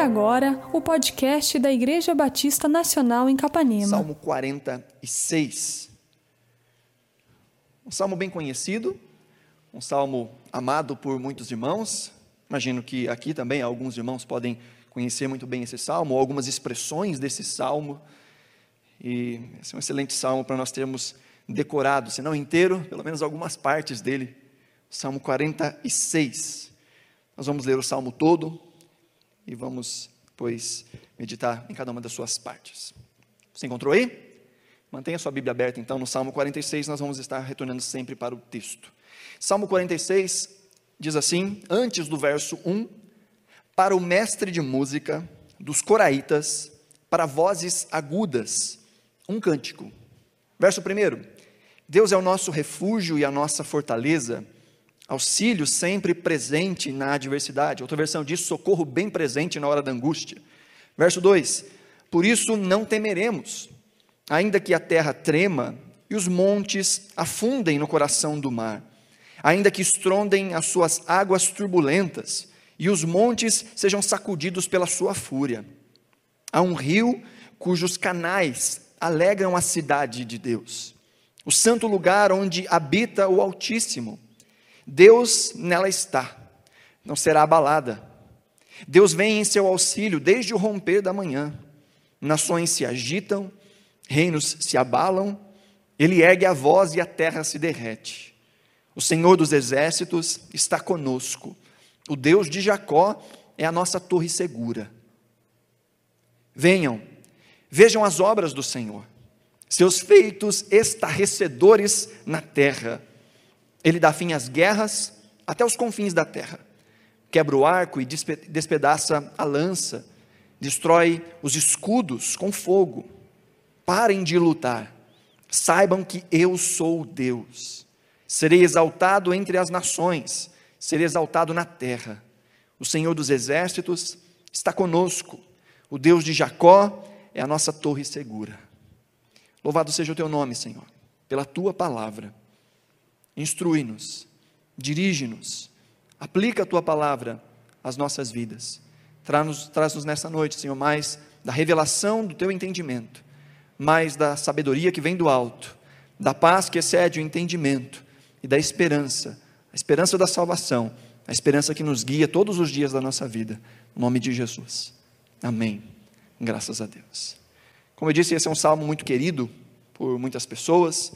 agora o podcast da Igreja Batista Nacional em Capanema. Salmo 46. Um salmo bem conhecido, um salmo amado por muitos irmãos. Imagino que aqui também alguns irmãos podem conhecer muito bem esse salmo, ou algumas expressões desse salmo. E esse é um excelente salmo para nós termos decorado, se não inteiro, pelo menos algumas partes dele. Salmo 46. Nós vamos ler o salmo todo e vamos, pois, meditar em cada uma das suas partes. Você encontrou aí? Mantenha sua Bíblia aberta então no Salmo 46, nós vamos estar retornando sempre para o texto. Salmo 46 diz assim, antes do verso 1, para o mestre de música dos coraitas, para vozes agudas, um cântico. Verso 1: Deus é o nosso refúgio e a nossa fortaleza, auxílio sempre presente na adversidade. Outra versão diz socorro bem presente na hora da angústia. Verso 2: Por isso não temeremos, ainda que a terra trema e os montes afundem no coração do mar, ainda que estrondem as suas águas turbulentas e os montes sejam sacudidos pela sua fúria. Há um rio cujos canais alegram a cidade de Deus, o santo lugar onde habita o Altíssimo. Deus nela está, não será abalada. Deus vem em seu auxílio desde o romper da manhã. Nações se agitam, reinos se abalam, ele ergue a voz e a terra se derrete. O Senhor dos exércitos está conosco. O Deus de Jacó é a nossa torre segura. Venham, Vejam as obras do Senhor, seus feitos estarrecedores na terra. Ele dá fim às guerras até os confins da terra. Quebra o arco e despedaça a lança, destrói os escudos com fogo. Parem de lutar. Saibam que eu sou Deus. Serei exaltado entre as nações, serei exaltado na terra. O Senhor dos exércitos está conosco. O Deus de Jacó é a nossa torre segura. Louvado seja o teu nome, Senhor, pela tua palavra. Instrui-nos, dirige-nos, aplica a tua palavra às nossas vidas. Traz-nos traz nessa noite, Senhor, mais da revelação do teu entendimento, mais da sabedoria que vem do alto, da paz que excede o entendimento e da esperança, a esperança da salvação, a esperança que nos guia todos os dias da nossa vida. No nome de Jesus. Amém. Graças a Deus. Como eu disse, esse é um salmo muito querido por muitas pessoas.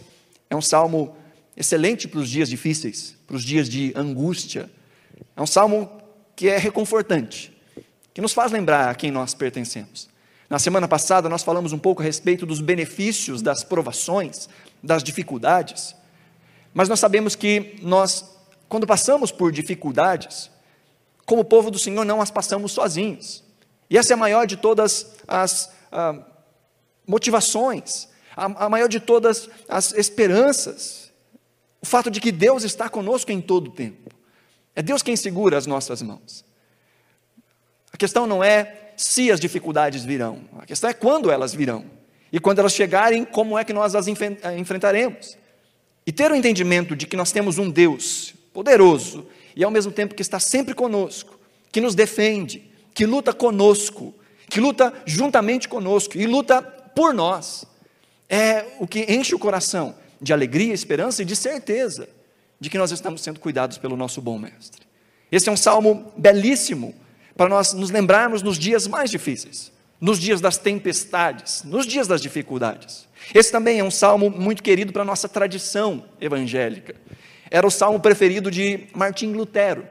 É um salmo excelente para os dias difíceis, para os dias de angústia. É um salmo que é reconfortante, que nos faz lembrar a quem nós pertencemos. Na semana passada, nós falamos um pouco a respeito dos benefícios das provações, das dificuldades. Mas nós sabemos que nós, quando passamos por dificuldades, como povo do Senhor, não as passamos sozinhos. E essa é a maior de todas as ah, motivações, a, a maior de todas as esperanças. O fato de que Deus está conosco em todo o tempo. É Deus quem segura as nossas mãos. A questão não é se as dificuldades virão, a questão é quando elas virão. E quando elas chegarem, como é que nós as eh, enfrentaremos? E ter o entendimento de que nós temos um Deus poderoso e ao mesmo tempo que está sempre conosco, que nos defende, que luta conosco, que luta juntamente conosco e luta por nós. É o que enche o coração de alegria, esperança e de certeza de que nós estamos sendo cuidados pelo nosso bom mestre. Esse é um salmo belíssimo para nós nos lembrarmos nos dias mais difíceis, nos dias das tempestades, nos dias das dificuldades. Esse também é um salmo muito querido para a nossa tradição evangélica. Era o salmo preferido de Martim Lutero.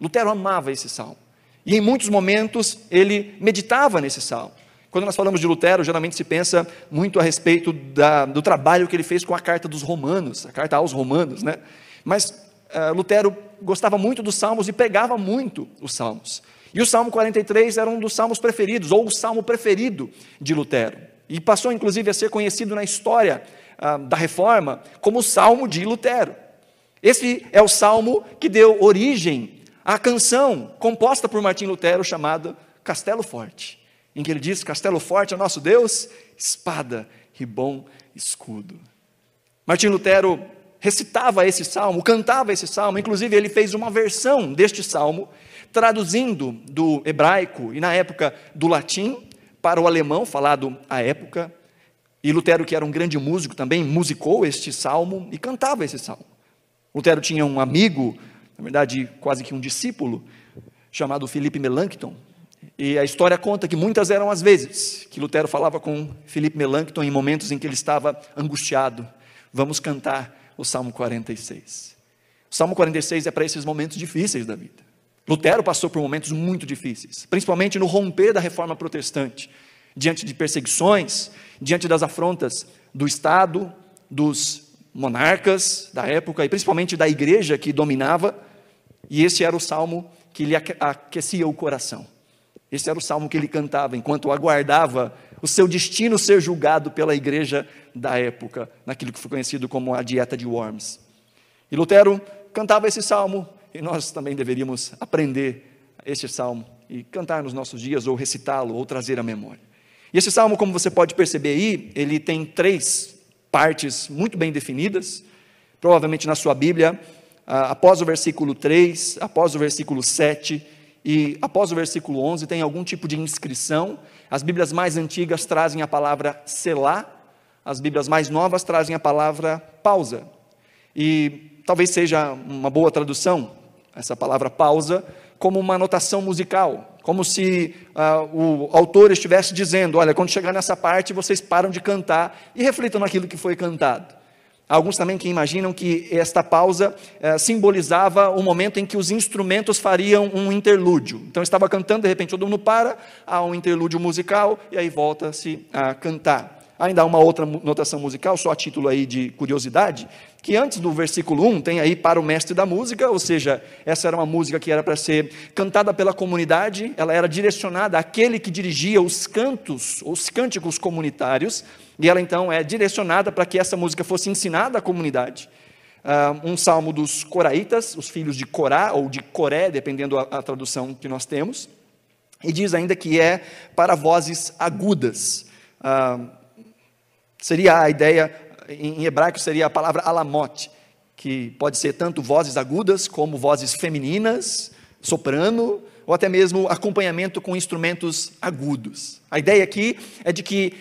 Lutero amava esse salmo. E em muitos momentos ele meditava nesse salmo. Quando nós falamos de Lutero, geralmente se pensa muito a respeito da, do trabalho que ele fez com a carta dos Romanos, a carta aos Romanos, né? Mas uh, Lutero gostava muito dos salmos e pegava muito os salmos. E o Salmo 43 era um dos salmos preferidos, ou o salmo preferido de Lutero. E passou inclusive a ser conhecido na história uh, da reforma como o Salmo de Lutero. Esse é o salmo que deu origem a canção composta por Martim Lutero chamada Castelo Forte, em que ele diz: Castelo Forte é nosso Deus, espada e bom escudo. Martim Lutero recitava esse salmo, cantava esse salmo, inclusive ele fez uma versão deste salmo traduzindo do hebraico e na época do latim para o alemão, falado à época. E Lutero, que era um grande músico também, musicou este salmo e cantava esse salmo. Lutero tinha um amigo, na verdade, quase que um discípulo, chamado Felipe Melanchthon. E a história conta que muitas eram as vezes que Lutero falava com Felipe Melanchthon em momentos em que ele estava angustiado. Vamos cantar o Salmo 46. O Salmo 46 é para esses momentos difíceis da vida. Lutero passou por momentos muito difíceis, principalmente no romper da reforma protestante, diante de perseguições, diante das afrontas do Estado, dos monarcas da época e principalmente da igreja que dominava, e esse era o salmo que lhe aquecia o coração. Esse era o salmo que ele cantava enquanto aguardava o seu destino ser julgado pela igreja da época, naquilo que foi conhecido como a dieta de Worms. E Lutero cantava esse salmo, e nós também deveríamos aprender este salmo e cantar nos nossos dias, ou recitá-lo, ou trazer à memória. E esse salmo, como você pode perceber aí, ele tem três partes muito bem definidas, provavelmente na sua Bíblia, ah, após o versículo 3, após o versículo 7 e após o versículo 11 tem algum tipo de inscrição. As Bíblias mais antigas trazem a palavra selá, as Bíblias mais novas trazem a palavra pausa. E talvez seja uma boa tradução, essa palavra pausa, como uma anotação musical, como se uh, o autor estivesse dizendo: olha, quando chegar nessa parte, vocês param de cantar e reflitam naquilo que foi cantado. Alguns também que imaginam que esta pausa eh, simbolizava o momento em que os instrumentos fariam um interlúdio. Então estava cantando, de repente todo mundo para, há um interlúdio musical e aí volta-se a cantar. Ainda há uma outra notação musical, só a título aí de curiosidade, que antes do versículo 1 tem aí para o mestre da música, ou seja, essa era uma música que era para ser cantada pela comunidade, ela era direcionada àquele que dirigia os cantos, os cânticos comunitários, e ela então é direcionada para que essa música fosse ensinada à comunidade. Uh, um salmo dos coraitas, os filhos de Corá, ou de Coré, dependendo a, tradução que nós temos, e diz ainda que é para vozes agudas. Uh, Seria a ideia, em hebraico seria a palavra alamote, que pode ser tanto vozes agudas como vozes femininas, soprano, ou até mesmo acompanhamento com instrumentos agudos. A ideia aqui é de que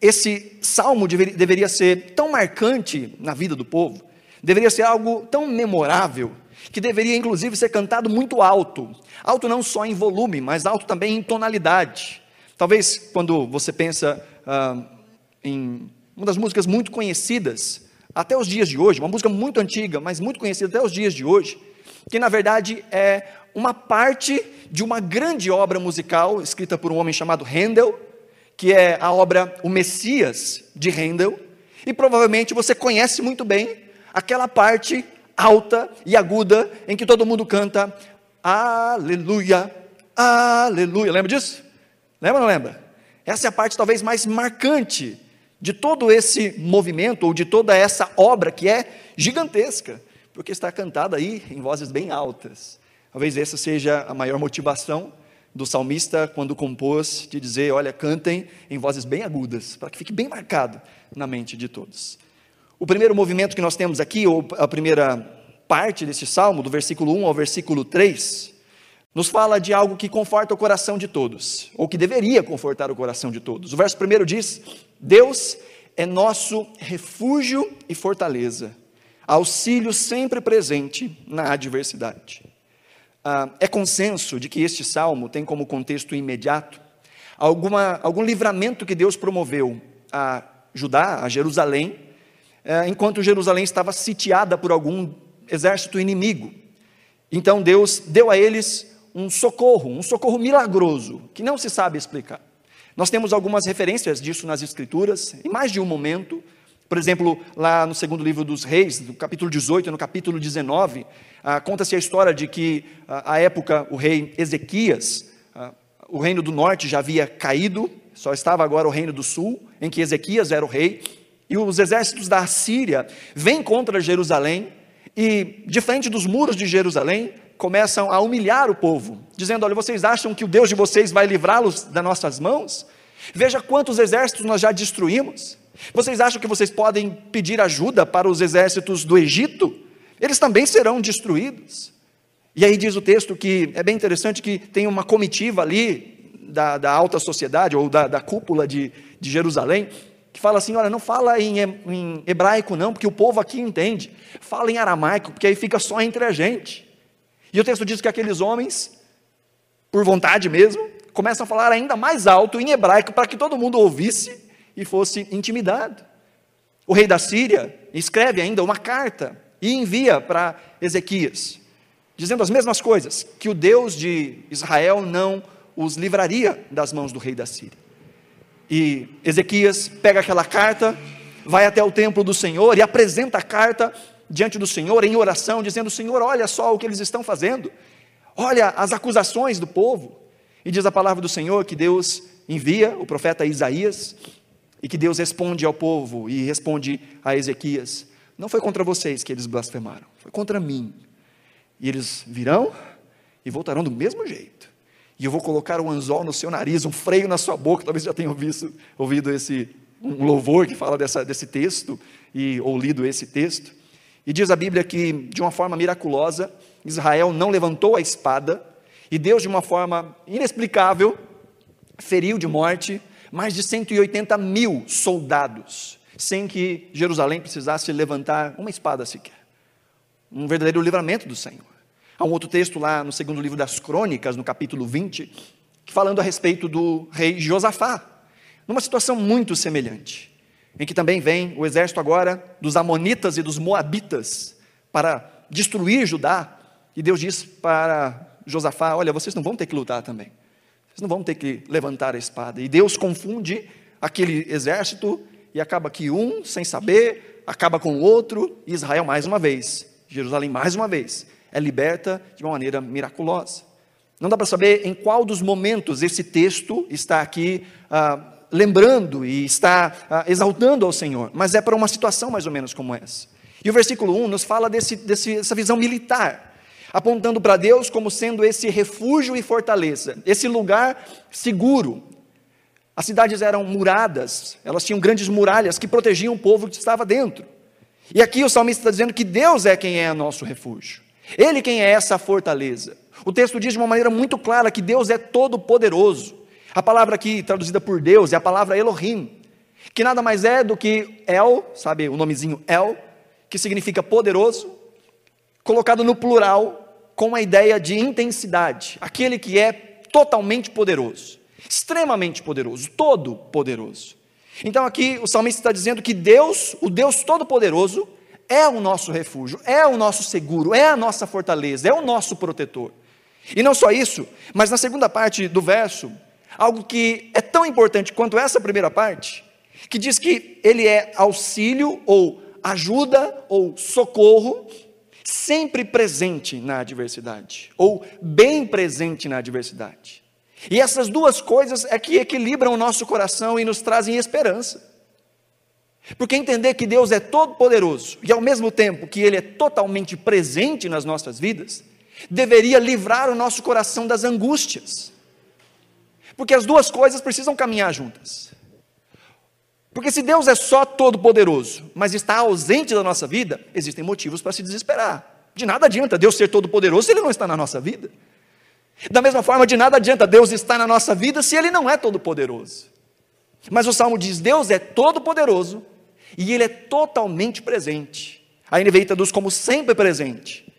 esse salmo deveria ser tão marcante na vida do povo, deveria ser algo tão memorável, que deveria inclusive ser cantado muito alto. Alto não só em volume, mas alto também em tonalidade. Talvez quando você pensa ah, em uma das músicas muito conhecidas até os dias de hoje, uma música muito antiga, mas muito conhecida até os dias de hoje, que na verdade é uma parte de uma grande obra musical escrita por um homem chamado Handel, que é a obra O Messias de Handel, e provavelmente você conhece muito bem aquela parte alta e aguda em que todo mundo canta Aleluia, Aleluia. Lembra disso? Lembra ou não lembra? Essa é a parte talvez mais marcante de todo esse movimento, ou de toda essa obra que é gigantesca, porque está cantada aí em vozes bem altas. Talvez essa seja a maior motivação do salmista quando compôs de dizer: olha, cantem em vozes bem agudas, para que fique bem marcado na mente de todos. O primeiro movimento que nós temos aqui, ou a primeira parte desse salmo, do versículo 1 ao versículo 3, nos fala de algo que conforta o coração de todos, ou que deveria confortar o coração de todos. O verso primeiro diz: Deus é nosso refúgio e fortaleza, auxílio sempre presente na adversidade. Ah, é consenso de que este salmo tem como contexto imediato alguma, algum livramento que Deus promoveu a Judá, a Jerusalém, eh, enquanto Jerusalém estava sitiada por algum exército inimigo. Então Deus deu a eles um socorro, um socorro milagroso, que não se sabe explicar. Nós temos algumas referências disso nas Escrituras, em mais de um momento. Por exemplo, lá no segundo livro dos Reis, no capítulo 18 no capítulo 19, ah, conta-se a história de que, ah, à época, o rei Ezequias, ah, o reino do norte já havia caído, só estava agora o reino do sul, em que Ezequias era o rei, e os exércitos da Síria vêm contra Jerusalém, e de frente dos muros de Jerusalém, começam a humilhar o povo, dizendo: Olha, vocês acham que o Deus de vocês vai livrá-los das nossas mãos? Veja quantos exércitos nós já destruímos. Vocês acham que vocês podem pedir ajuda para os exércitos do Egito? Eles também serão destruídos. E aí diz o texto que é bem interessante que tem uma comitiva ali da, da alta sociedade, ou da, da cúpula de, de Jerusalém, que fala assim: olha, não fala em, em hebraico, não, porque o povo aqui entende. Fala em aramaico, porque aí fica só entre a gente. E o texto diz que aqueles homens, por vontade mesmo, começam a falar ainda mais alto em hebraico para que todo mundo ouvisse e fosse intimidado. O rei da Síria escreve ainda uma carta e envia para Ezequias, dizendo as mesmas coisas, que o Deus de Israel não os livraria das mãos do rei da Síria. E Ezequias pega aquela carta, vai até o templo do Senhor e apresenta a carta diante do Senhor em oração, dizendo: Senhor, olha só o que eles estão fazendo, olha as acusações do povo. E diz a palavra do Senhor que Deus envia o profeta Isaías e que Deus responde ao povo e responde a Ezequias: Não foi contra vocês que eles blasfemaram, foi contra mim. E eles virão e voltarão do mesmo jeito. E eu vou colocar um anzol no seu nariz, um freio na sua boca. Talvez já tenham visto, ouvido esse um louvor que fala dessa, desse texto e ou lido esse texto. E diz a Bíblia que de uma forma miraculosa Israel não levantou a espada e Deus, de uma forma inexplicável, feriu de morte mais de 180 mil soldados, sem que Jerusalém precisasse levantar uma espada sequer. Um verdadeiro livramento do Senhor. Há um outro texto lá no segundo livro das Crônicas, no capítulo 20, falando a respeito do rei Josafá, numa situação muito semelhante, em que também vem o exército agora dos Amonitas e dos Moabitas para destruir Judá, e Deus diz para Josafá: Olha, vocês não vão ter que lutar também. Vocês não vão ter que levantar a espada. E Deus confunde aquele exército e acaba que um, sem saber, acaba com o outro, e Israel mais uma vez, Jerusalém mais uma vez, é liberta de uma maneira miraculosa. Não dá para saber em qual dos momentos esse texto está aqui ah, lembrando e está ah, exaltando ao Senhor, mas é para uma situação mais ou menos como essa. E o versículo 1 nos fala desse, dessa visão militar apontando para Deus como sendo esse refúgio e fortaleza, esse lugar seguro. As cidades eram muradas, elas tinham grandes muralhas que protegiam o povo que estava dentro. E aqui o salmista está dizendo que Deus é quem é nosso refúgio, Ele quem é essa fortaleza. O texto diz de uma maneira muito clara que Deus é todo-poderoso. A palavra aqui traduzida por Deus é a palavra Elohim, que nada mais é do que El, sabe o nomezinho El, que significa poderoso, colocado no plural com a ideia de intensidade, aquele que é totalmente poderoso, extremamente poderoso, todo poderoso. Então aqui o salmista está dizendo que Deus, o Deus todo-poderoso, é o nosso refúgio, é o nosso seguro, é a nossa fortaleza, é o nosso protetor. E não só isso, mas na segunda parte do verso, algo que é tão importante quanto essa primeira parte, que diz que ele é auxílio ou ajuda ou socorro sempre presente na adversidade, ou bem presente na adversidade. E essas duas coisas é que equilibram o nosso coração e nos trazem esperança. Porque entender que Deus é todo-poderoso e ao mesmo tempo que Ele é totalmente presente nas nossas vidas, deveria livrar o nosso coração das angústias. Porque as duas coisas precisam caminhar juntas. Porque se Deus é só todo-poderoso, mas está ausente da nossa vida, existem motivos para se desesperar. De nada adianta Deus ser todo-poderoso se Ele não está na nossa vida. Da mesma forma, de nada adianta Deus estar na nossa vida se Ele não é todo-poderoso. Mas o Salmo diz: Deus é todo-poderoso e Ele é totalmente presente. A NVI traduz como sempre presente.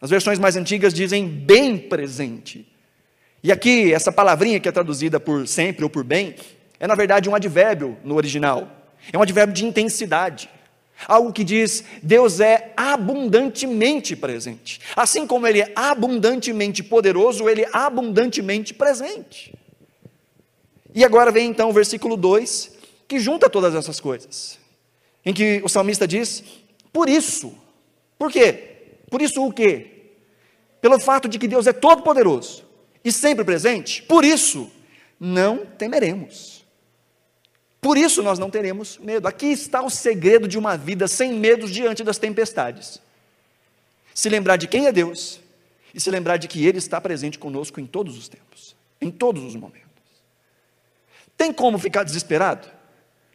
As versões mais antigas dizem bem presente. E aqui, essa palavrinha que é traduzida por sempre ou por bem, é na verdade um advérbio no original. É um advérbio de intensidade. Algo que diz Deus é abundantemente presente. Assim como Ele é abundantemente poderoso, Ele é abundantemente presente. E agora vem então o versículo 2, que junta todas essas coisas. Em que o salmista diz: Por isso. Por quê? Por isso o quê? Pelo fato de que Deus é todo poderoso e sempre presente, por isso não temeremos. Por isso nós não teremos medo. Aqui está o segredo de uma vida sem medos diante das tempestades. Se lembrar de quem é Deus e se lembrar de que Ele está presente conosco em todos os tempos, em todos os momentos. Tem como ficar desesperado?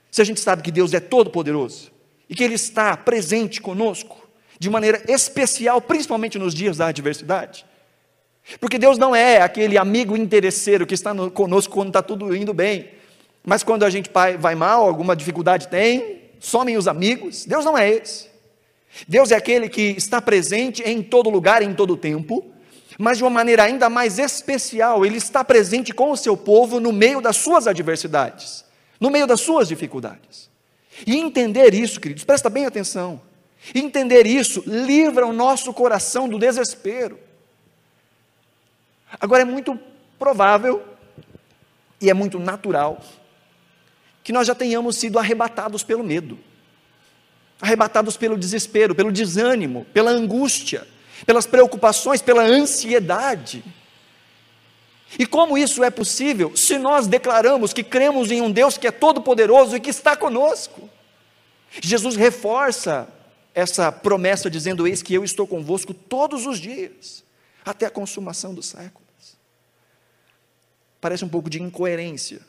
Se a gente sabe que Deus é todo-poderoso e que Ele está presente conosco de maneira especial, principalmente nos dias da adversidade? Porque Deus não é aquele amigo interesseiro que está no, conosco quando está tudo indo bem, mas quando a gente vai mal, alguma dificuldade tem, somem os amigos. Deus não é esse. Deus é aquele que está presente em todo lugar, em todo tempo, mas de uma maneira ainda mais especial, Ele está presente com o seu povo no meio das suas adversidades, no meio das suas dificuldades. E entender isso, queridos, presta bem atenção. Entender isso livra o nosso coração do desespero. Agora é muito provável e é muito natural que nós já tenhamos sido arrebatados pelo medo, arrebatados pelo desespero, pelo desânimo, pela angústia, pelas preocupações, pela ansiedade. E como isso é possível se nós declaramos que cremos em um Deus que é todo-poderoso e que está conosco? Jesus reforça essa promessa dizendo: Eis que eu estou convosco todos os dias, até a consumação dos séculos. Parece um pouco de incoerência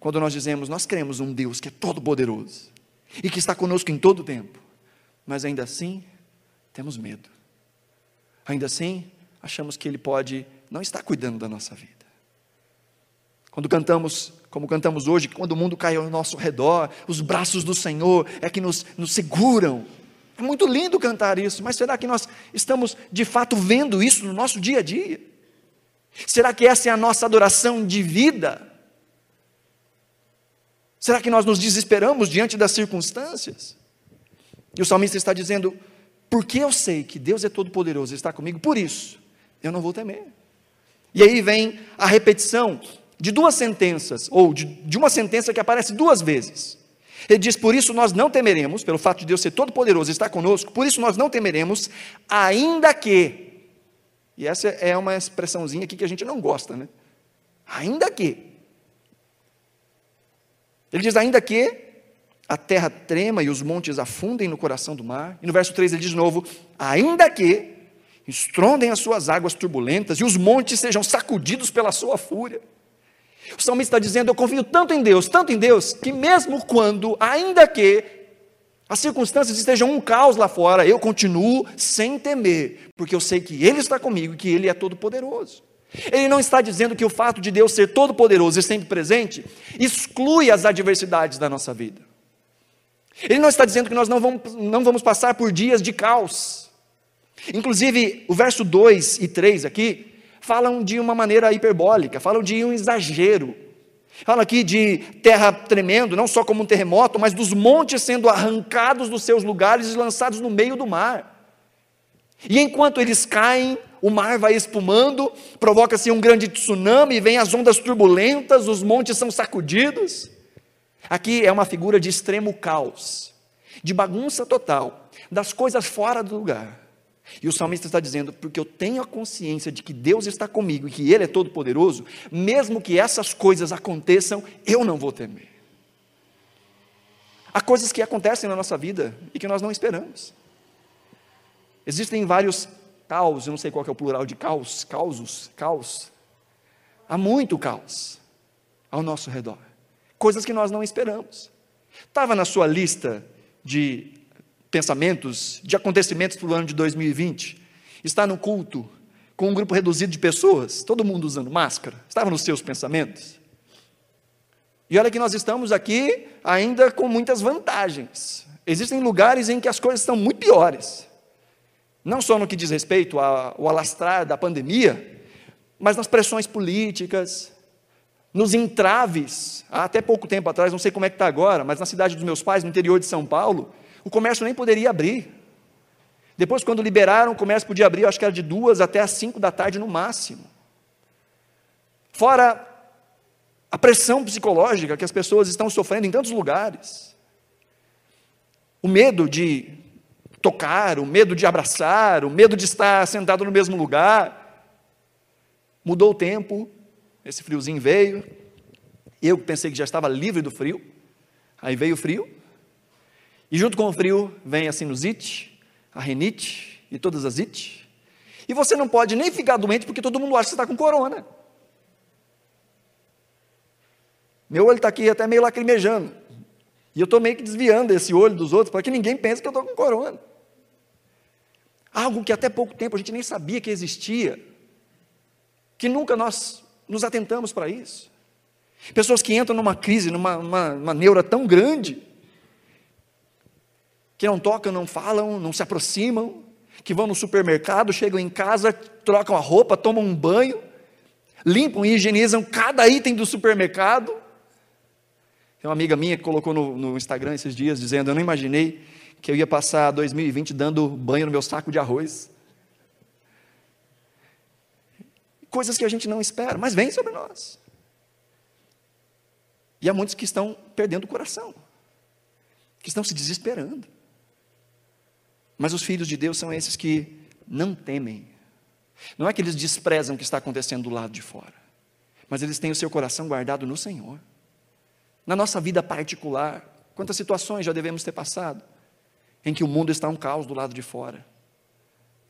quando nós dizemos, nós cremos um Deus que é todo-poderoso e que está conosco em todo o tempo, mas ainda assim temos medo. Ainda assim, achamos que Ele pode não estar cuidando da nossa vida. Quando cantamos, como cantamos hoje, quando o mundo cai ao nosso redor, os braços do Senhor é que nos, nos seguram. É muito lindo cantar isso, mas será que nós estamos de fato vendo isso no nosso dia a dia? Será que essa é a nossa adoração de vida? Será que nós nos desesperamos diante das circunstâncias? E o salmista está dizendo: porque eu sei que Deus é todo-poderoso e está comigo, por isso eu não vou temer. E aí vem a repetição de duas sentenças, ou de, de uma sentença que aparece duas vezes. Ele diz: Por isso nós não temeremos, pelo fato de Deus ser todo-poderoso e estar conosco, por isso nós não temeremos, ainda que. E essa é uma expressãozinha aqui que a gente não gosta, né? Ainda que. Ele diz: ainda que a terra trema e os montes afundem no coração do mar. E no verso 3 ele diz de novo: ainda que estrondem as suas águas turbulentas e os montes sejam sacudidos pela sua fúria. O salmista está dizendo: Eu confio tanto em Deus, tanto em Deus, que mesmo quando, ainda que as circunstâncias estejam um caos lá fora, eu continuo sem temer, porque eu sei que Ele está comigo e que Ele é todo-poderoso. Ele não está dizendo que o fato de Deus ser todo-poderoso e sempre presente exclui as adversidades da nossa vida. Ele não está dizendo que nós não vamos, não vamos passar por dias de caos. Inclusive, o verso 2 e 3 aqui falam de uma maneira hiperbólica, falam de um exagero. Falam aqui de terra tremendo, não só como um terremoto, mas dos montes sendo arrancados dos seus lugares e lançados no meio do mar. E enquanto eles caem, o mar vai espumando, provoca-se um grande tsunami, vem as ondas turbulentas, os montes são sacudidos. Aqui é uma figura de extremo caos, de bagunça total, das coisas fora do lugar. E o salmista está dizendo: porque eu tenho a consciência de que Deus está comigo e que Ele é todo-poderoso, mesmo que essas coisas aconteçam, eu não vou temer. Há coisas que acontecem na nossa vida e que nós não esperamos. Existem vários caos, eu não sei qual é o plural de caos, causos, caos. Há muito caos ao nosso redor. Coisas que nós não esperamos. Estava na sua lista de pensamentos, de acontecimentos para o ano de 2020. Está no culto com um grupo reduzido de pessoas, todo mundo usando máscara. Estava nos seus pensamentos. E olha que nós estamos aqui ainda com muitas vantagens. Existem lugares em que as coisas estão muito piores não só no que diz respeito ao alastrar da pandemia, mas nas pressões políticas, nos entraves. Há até pouco tempo atrás, não sei como é que está agora, mas na cidade dos meus pais, no interior de São Paulo, o comércio nem poderia abrir. Depois, quando liberaram, o comércio podia abrir, acho que era de duas até as cinco da tarde no máximo. Fora a pressão psicológica que as pessoas estão sofrendo em tantos lugares. O medo de tocar, o medo de abraçar, o medo de estar sentado no mesmo lugar. Mudou o tempo, esse friozinho veio. Eu pensei que já estava livre do frio, aí veio o frio, e junto com o frio vem a sinusite, a renite e todas as ites. E você não pode nem ficar doente porque todo mundo acha que você está com corona. Meu olho está aqui até meio lacrimejando. E eu estou meio que desviando esse olho dos outros para que ninguém pense que eu estou com corona. Algo que até pouco tempo a gente nem sabia que existia. que nunca nós nos atentamos para isso. Pessoas que entram numa crise, numa uma, uma neura tão grande, que não tocam, não falam, não se aproximam, que vão no supermercado, chegam em casa, trocam a roupa, tomam um banho, limpam e higienizam cada item do supermercado. Tem uma amiga minha que colocou no, no Instagram esses dias dizendo: Eu não imaginei que eu ia passar 2020 dando banho no meu saco de arroz. Coisas que a gente não espera, mas vem sobre nós. E há muitos que estão perdendo o coração, que estão se desesperando. Mas os filhos de Deus são esses que não temem. Não é que eles desprezam o que está acontecendo do lado de fora, mas eles têm o seu coração guardado no Senhor. Na nossa vida particular, quantas situações já devemos ter passado em que o mundo está um caos do lado de fora,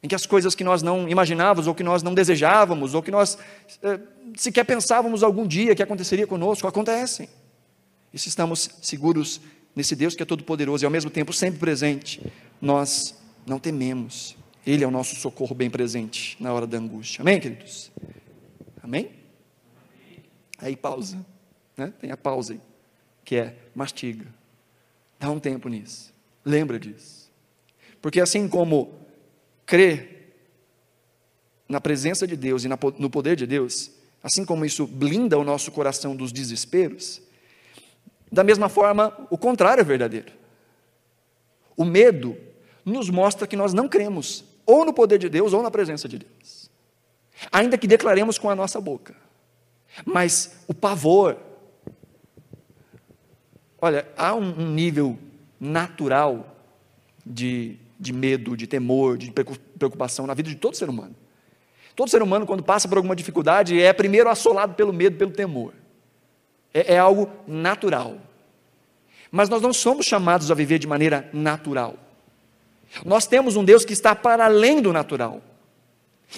em que as coisas que nós não imaginávamos, ou que nós não desejávamos, ou que nós eh, sequer pensávamos algum dia que aconteceria conosco, acontecem. E se estamos seguros nesse Deus que é todo-poderoso e ao mesmo tempo sempre presente, nós não tememos. Ele é o nosso socorro bem presente na hora da angústia. Amém, queridos? Amém? Aí pausa, né? Tem a pausa aí, que é mastiga. Dá um tempo nisso. Lembra disso. Porque assim como crer na presença de Deus e no poder de Deus, assim como isso blinda o nosso coração dos desesperos, da mesma forma, o contrário é verdadeiro. O medo nos mostra que nós não cremos ou no poder de Deus ou na presença de Deus. Ainda que declaremos com a nossa boca. Mas o pavor, olha, há um, nível natural de, de medo, de temor, de preocupação na vida de todo ser humano. Todo ser humano, quando passa por alguma dificuldade, é primeiro assolado pelo medo, pelo temor. É, é algo natural. Mas nós não somos chamados a viver de maneira natural. Nós temos um Deus que está para além do natural.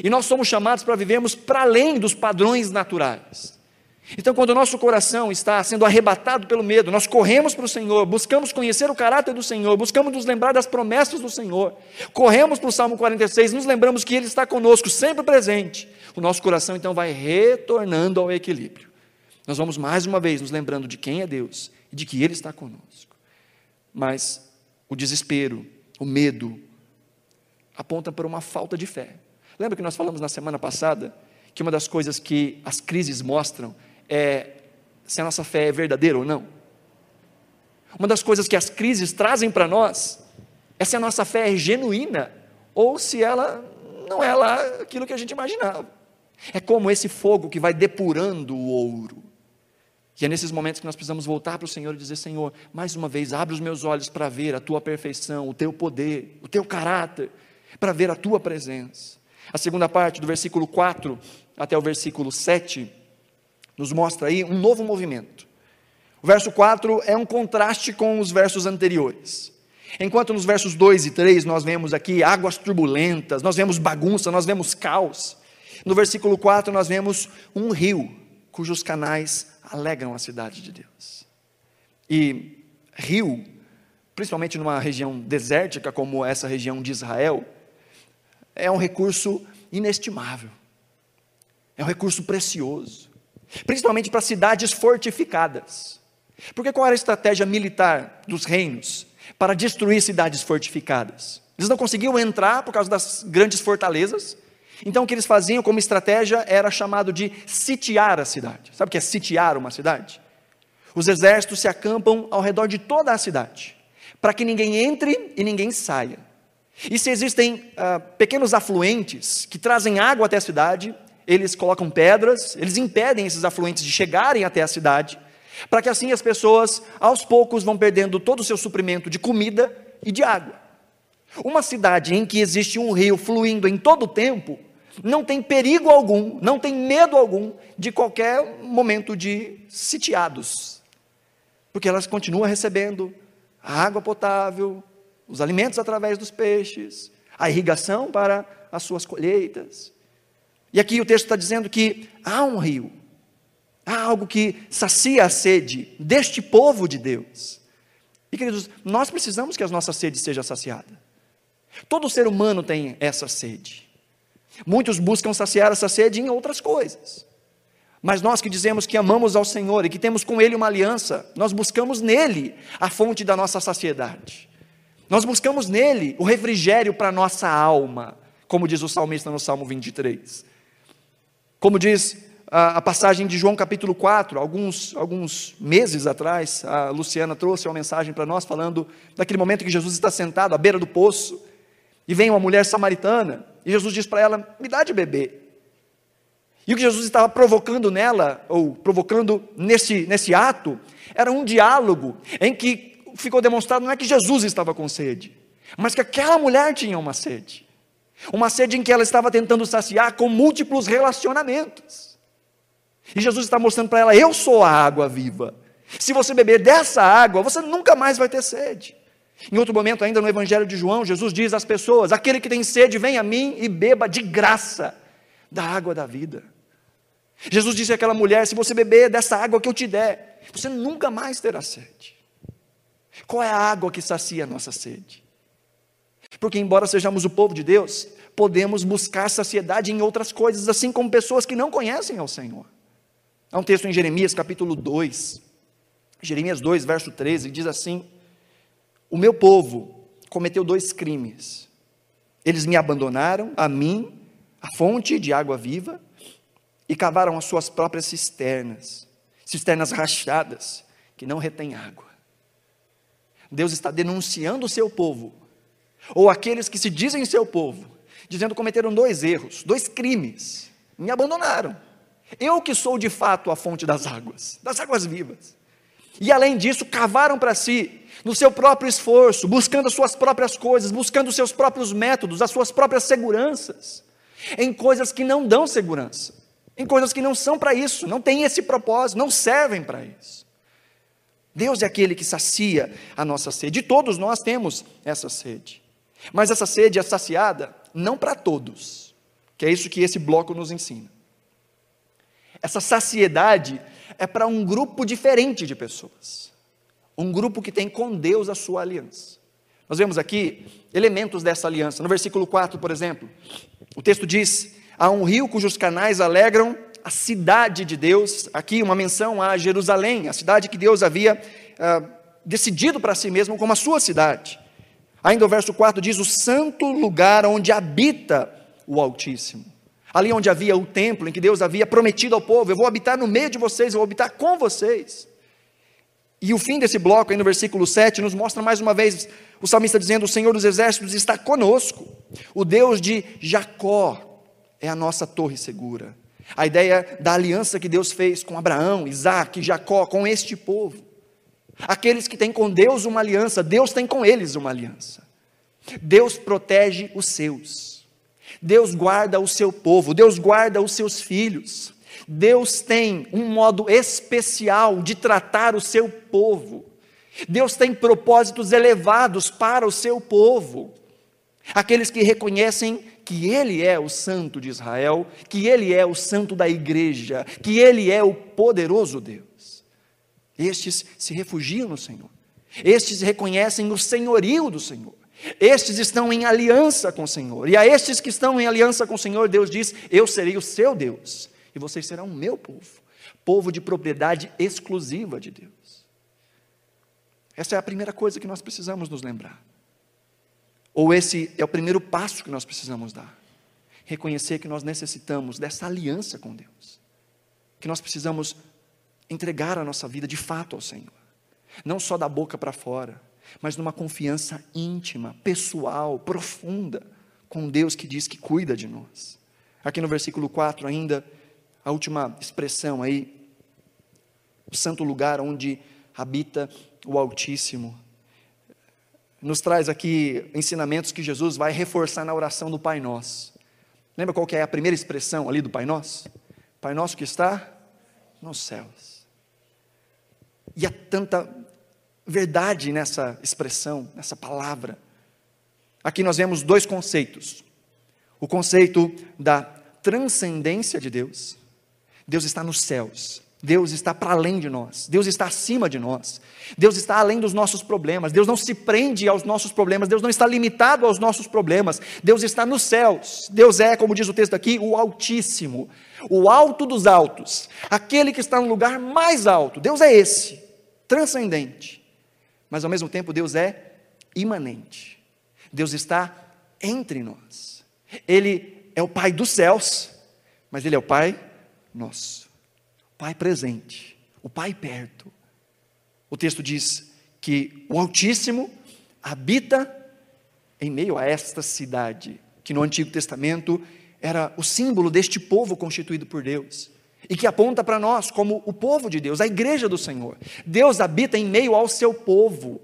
E nós somos chamados para vivermos para além dos padrões naturais. Então, quando o nosso coração está sendo arrebatado pelo medo, nós corremos para o Senhor, buscamos conhecer o caráter do Senhor, buscamos nos lembrar das promessas do Senhor, corremos para o Salmo 46, nos lembramos que Ele está conosco, sempre presente. O nosso coração então vai retornando ao equilíbrio. Nós vamos mais uma vez nos lembrando de quem é Deus e de que Ele está conosco. Mas o desespero, o medo, aponta para uma falta de fé. Lembra que nós falamos na semana passada que uma das coisas que as crises mostram é se a nossa fé é verdadeira ou não? Uma das coisas que as crises trazem para nós é se a nossa fé é genuína ou se ela não é lá aquilo que a gente imaginava. É como esse fogo que vai depurando o ouro. E é nesses momentos que nós precisamos voltar para o Senhor e dizer: Senhor, mais uma vez, abre os meus olhos para ver a tua perfeição, o teu poder, o teu caráter, para ver a tua presença. A segunda parte, do versículo 4 até o versículo 7, nos mostra aí um novo movimento. O verso 4 é um contraste com os versos anteriores. Enquanto nos versos 2 e 3 nós vemos aqui águas turbulentas, nós vemos bagunça, nós vemos caos. No versículo 4 nós vemos um rio cujos canais alegram a cidade de Deus. E rio, principalmente numa região desértica como essa região de Israel, é um recurso inestimável. É um recurso precioso, principalmente para cidades fortificadas. Porque qual era a estratégia militar dos reinos para destruir cidades fortificadas? Eles não conseguiam entrar por causa das grandes fortalezas, então o que eles faziam como estratégia era chamado de sitiar a cidade. Sabe o que é sitiar uma cidade? Os exércitos se acampam ao redor de toda a cidade, para que ninguém entre e ninguém saia. E se existem ah, pequenos afluentes que trazem água até a cidade, eles colocam pedras, eles impedem esses afluentes de chegarem até a cidade, para que assim as pessoas, aos poucos, vão perdendo todo o seu suprimento de comida e de água. Uma cidade em que existe um rio fluindo em todo o tempo, não tem perigo algum, não tem medo algum de qualquer momento de sitiados, porque elas continuam recebendo a água potável, os alimentos através dos peixes, a irrigação para as suas colheitas. E aqui o texto está dizendo que há um rio, há algo que sacia a sede deste povo de Deus. E queridos, nós precisamos que a nossa sede seja saciada. Todo ser humano tem essa sede. Muitos buscam saciar essa sede em outras coisas. Mas nós que dizemos que amamos ao Senhor e que temos com Ele uma aliança, nós buscamos nele a fonte da nossa saciedade. Nós buscamos nele o refrigério para a nossa alma, como diz o salmista no Salmo 23. Como diz a, a passagem de João capítulo 4, alguns, alguns meses atrás, a Luciana trouxe uma mensagem para nós falando daquele momento que Jesus está sentado à beira do poço e vem uma mulher samaritana e Jesus diz para ela: Me dá de beber. E o que Jesus estava provocando nela, ou provocando nesse, nesse ato, era um diálogo em que ficou demonstrado não é que Jesus estava com sede, mas que aquela mulher tinha uma sede. Uma sede em que ela estava tentando saciar com múltiplos relacionamentos. E Jesus está mostrando para ela: Eu sou a água viva. Se você beber dessa água, você nunca mais vai ter sede. Em outro momento, ainda no Evangelho de João, Jesus diz às pessoas: Aquele que tem sede, vem a mim e beba de graça da água da vida. Jesus disse àquela mulher: Se você beber dessa água que eu te der, você nunca mais terá sede. Qual é a água que sacia a nossa sede? Porque, embora sejamos o povo de Deus, podemos buscar saciedade em outras coisas, assim como pessoas que não conhecem ao Senhor. Há um texto em Jeremias, capítulo 2, Jeremias 2, verso 13, diz assim: O meu povo cometeu dois crimes. Eles me abandonaram, a mim, a fonte de água viva, e cavaram as suas próprias cisternas, cisternas rachadas, que não retêm água. Deus está denunciando o seu povo, ou aqueles que se dizem seu povo, dizendo que cometeram dois erros, dois crimes, me abandonaram. Eu que sou de fato a fonte das águas, das águas vivas. E além disso, cavaram para si, no seu próprio esforço, buscando as suas próprias coisas, buscando os seus próprios métodos, as suas próprias seguranças, em coisas que não dão segurança em coisas que não são para isso, não têm esse propósito, não servem para isso. Deus é aquele que sacia a nossa sede, e todos nós temos essa sede. Mas essa sede é saciada não para todos, que é isso que esse bloco nos ensina. Essa saciedade é para um grupo diferente de pessoas, um grupo que tem com Deus a sua aliança. Nós vemos aqui elementos dessa aliança. No versículo 4, por exemplo, o texto diz: Há um rio cujos canais alegram a cidade de Deus. Aqui uma menção a Jerusalém, a cidade que Deus havia ah, decidido para si mesmo como a sua cidade. Ainda o verso 4 diz: O santo lugar onde habita o Altíssimo. Ali onde havia o templo, em que Deus havia prometido ao povo: Eu vou habitar no meio de vocês, eu vou habitar com vocês. E o fim desse bloco, aí no versículo 7, nos mostra mais uma vez o salmista dizendo: O Senhor dos Exércitos está conosco, o Deus de Jacó é a nossa torre segura. A ideia da aliança que Deus fez com Abraão, Isaac, Jacó, com este povo. Aqueles que têm com Deus uma aliança, Deus tem com eles uma aliança. Deus protege os seus. Deus guarda o seu povo, Deus guarda os seus filhos. Deus tem um modo especial de tratar o seu povo. Deus tem propósitos elevados para o seu povo. Aqueles que reconhecem que Ele é o Santo de Israel, que Ele é o Santo da igreja, que Ele é o poderoso Deus. Estes se refugiam no Senhor, estes reconhecem o senhorio do Senhor, estes estão em aliança com o Senhor, e a estes que estão em aliança com o Senhor, Deus diz: Eu serei o seu Deus, e vocês serão o meu povo, povo de propriedade exclusiva de Deus. Essa é a primeira coisa que nós precisamos nos lembrar. Ou esse é o primeiro passo que nós precisamos dar? Reconhecer que nós necessitamos dessa aliança com Deus. Que nós precisamos entregar a nossa vida de fato ao Senhor. Não só da boca para fora, mas numa confiança íntima, pessoal, profunda com Deus que diz que cuida de nós. Aqui no versículo 4 ainda, a última expressão aí, o santo lugar onde habita o Altíssimo nos traz aqui ensinamentos que Jesus vai reforçar na oração do Pai Nosso. Lembra qual que é a primeira expressão ali do Pai Nosso? Pai Nosso que está nos céus. E há tanta verdade nessa expressão, nessa palavra. Aqui nós vemos dois conceitos. O conceito da transcendência de Deus. Deus está nos céus. Deus está para além de nós, Deus está acima de nós, Deus está além dos nossos problemas, Deus não se prende aos nossos problemas, Deus não está limitado aos nossos problemas, Deus está nos céus, Deus é, como diz o texto aqui, o Altíssimo, o alto dos altos, aquele que está no lugar mais alto, Deus é esse, transcendente, mas ao mesmo tempo Deus é imanente, Deus está entre nós, Ele é o Pai dos céus, mas Ele é o Pai nosso. Pai presente, o Pai perto. O texto diz que o Altíssimo habita em meio a esta cidade, que no Antigo Testamento era o símbolo deste povo constituído por Deus, e que aponta para nós como o povo de Deus, a igreja do Senhor. Deus habita em meio ao seu povo.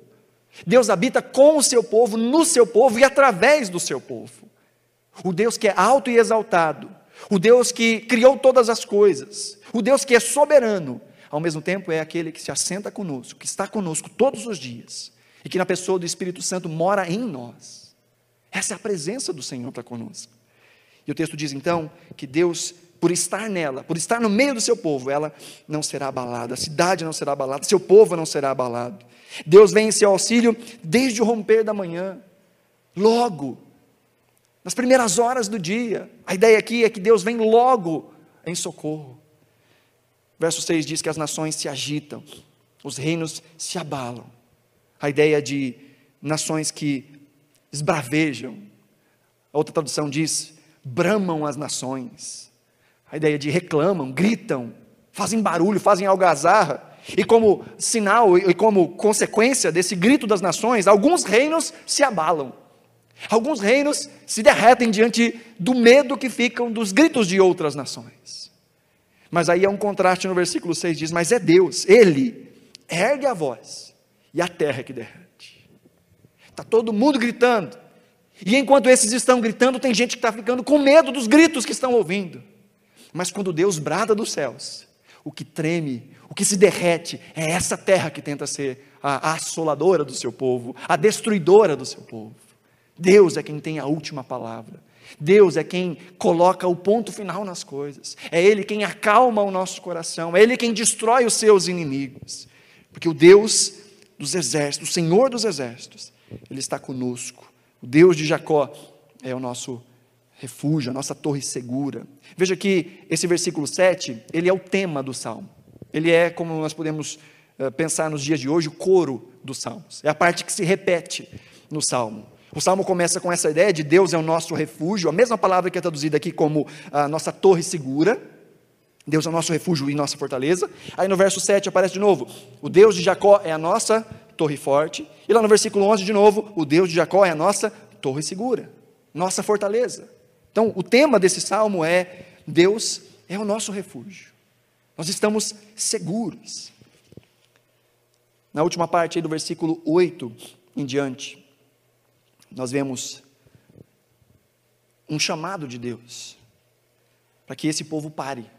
Deus habita com o seu povo, no seu povo e através do seu povo. O Deus que é alto e exaltado, o Deus que criou todas as coisas, o Deus que é soberano, ao mesmo tempo é aquele que se assenta conosco, que está conosco todos os dias, e que na pessoa do Espírito Santo mora em nós. Essa é a presença do Senhor para conosco. E o texto diz então que Deus, por estar nela, por estar no meio do seu povo, ela não será abalada, a cidade não será abalada, seu povo não será abalado. Deus vem em seu auxílio desde o romper da manhã, logo, nas primeiras horas do dia. A ideia aqui é que Deus vem logo em socorro. Verso 6 diz que as nações se agitam, os reinos se abalam. A ideia de nações que esbravejam. A outra tradução diz: bramam as nações. A ideia de reclamam, gritam, fazem barulho, fazem algazarra. E como sinal e como consequência desse grito das nações, alguns reinos se abalam. Alguns reinos se derretem diante do medo que ficam dos gritos de outras nações. Mas aí é um contraste no versículo 6: diz, Mas é Deus, Ele ergue a voz e a terra é que derrete. Está todo mundo gritando. E enquanto esses estão gritando, tem gente que está ficando com medo dos gritos que estão ouvindo. Mas quando Deus brada dos céus, o que treme, o que se derrete, é essa terra que tenta ser a assoladora do seu povo, a destruidora do seu povo. Deus é quem tem a última palavra. Deus é quem coloca o ponto final nas coisas. É Ele quem acalma o nosso coração. É Ele quem destrói os seus inimigos. Porque o Deus dos exércitos, o Senhor dos exércitos, Ele está conosco. O Deus de Jacó é o nosso refúgio, a nossa torre segura. Veja que esse versículo 7, ele é o tema do salmo. Ele é, como nós podemos eh, pensar nos dias de hoje, o coro dos salmos. É a parte que se repete no salmo. O salmo começa com essa ideia de Deus é o nosso refúgio, a mesma palavra que é traduzida aqui como a nossa torre segura. Deus é o nosso refúgio e nossa fortaleza. Aí no verso 7 aparece de novo: o Deus de Jacó é a nossa torre forte. E lá no versículo 11 de novo: o Deus de Jacó é a nossa torre segura, nossa fortaleza. Então, o tema desse salmo é: Deus é o nosso refúgio. Nós estamos seguros. Na última parte do versículo 8 em diante, nós vemos um chamado de Deus para que esse povo pare.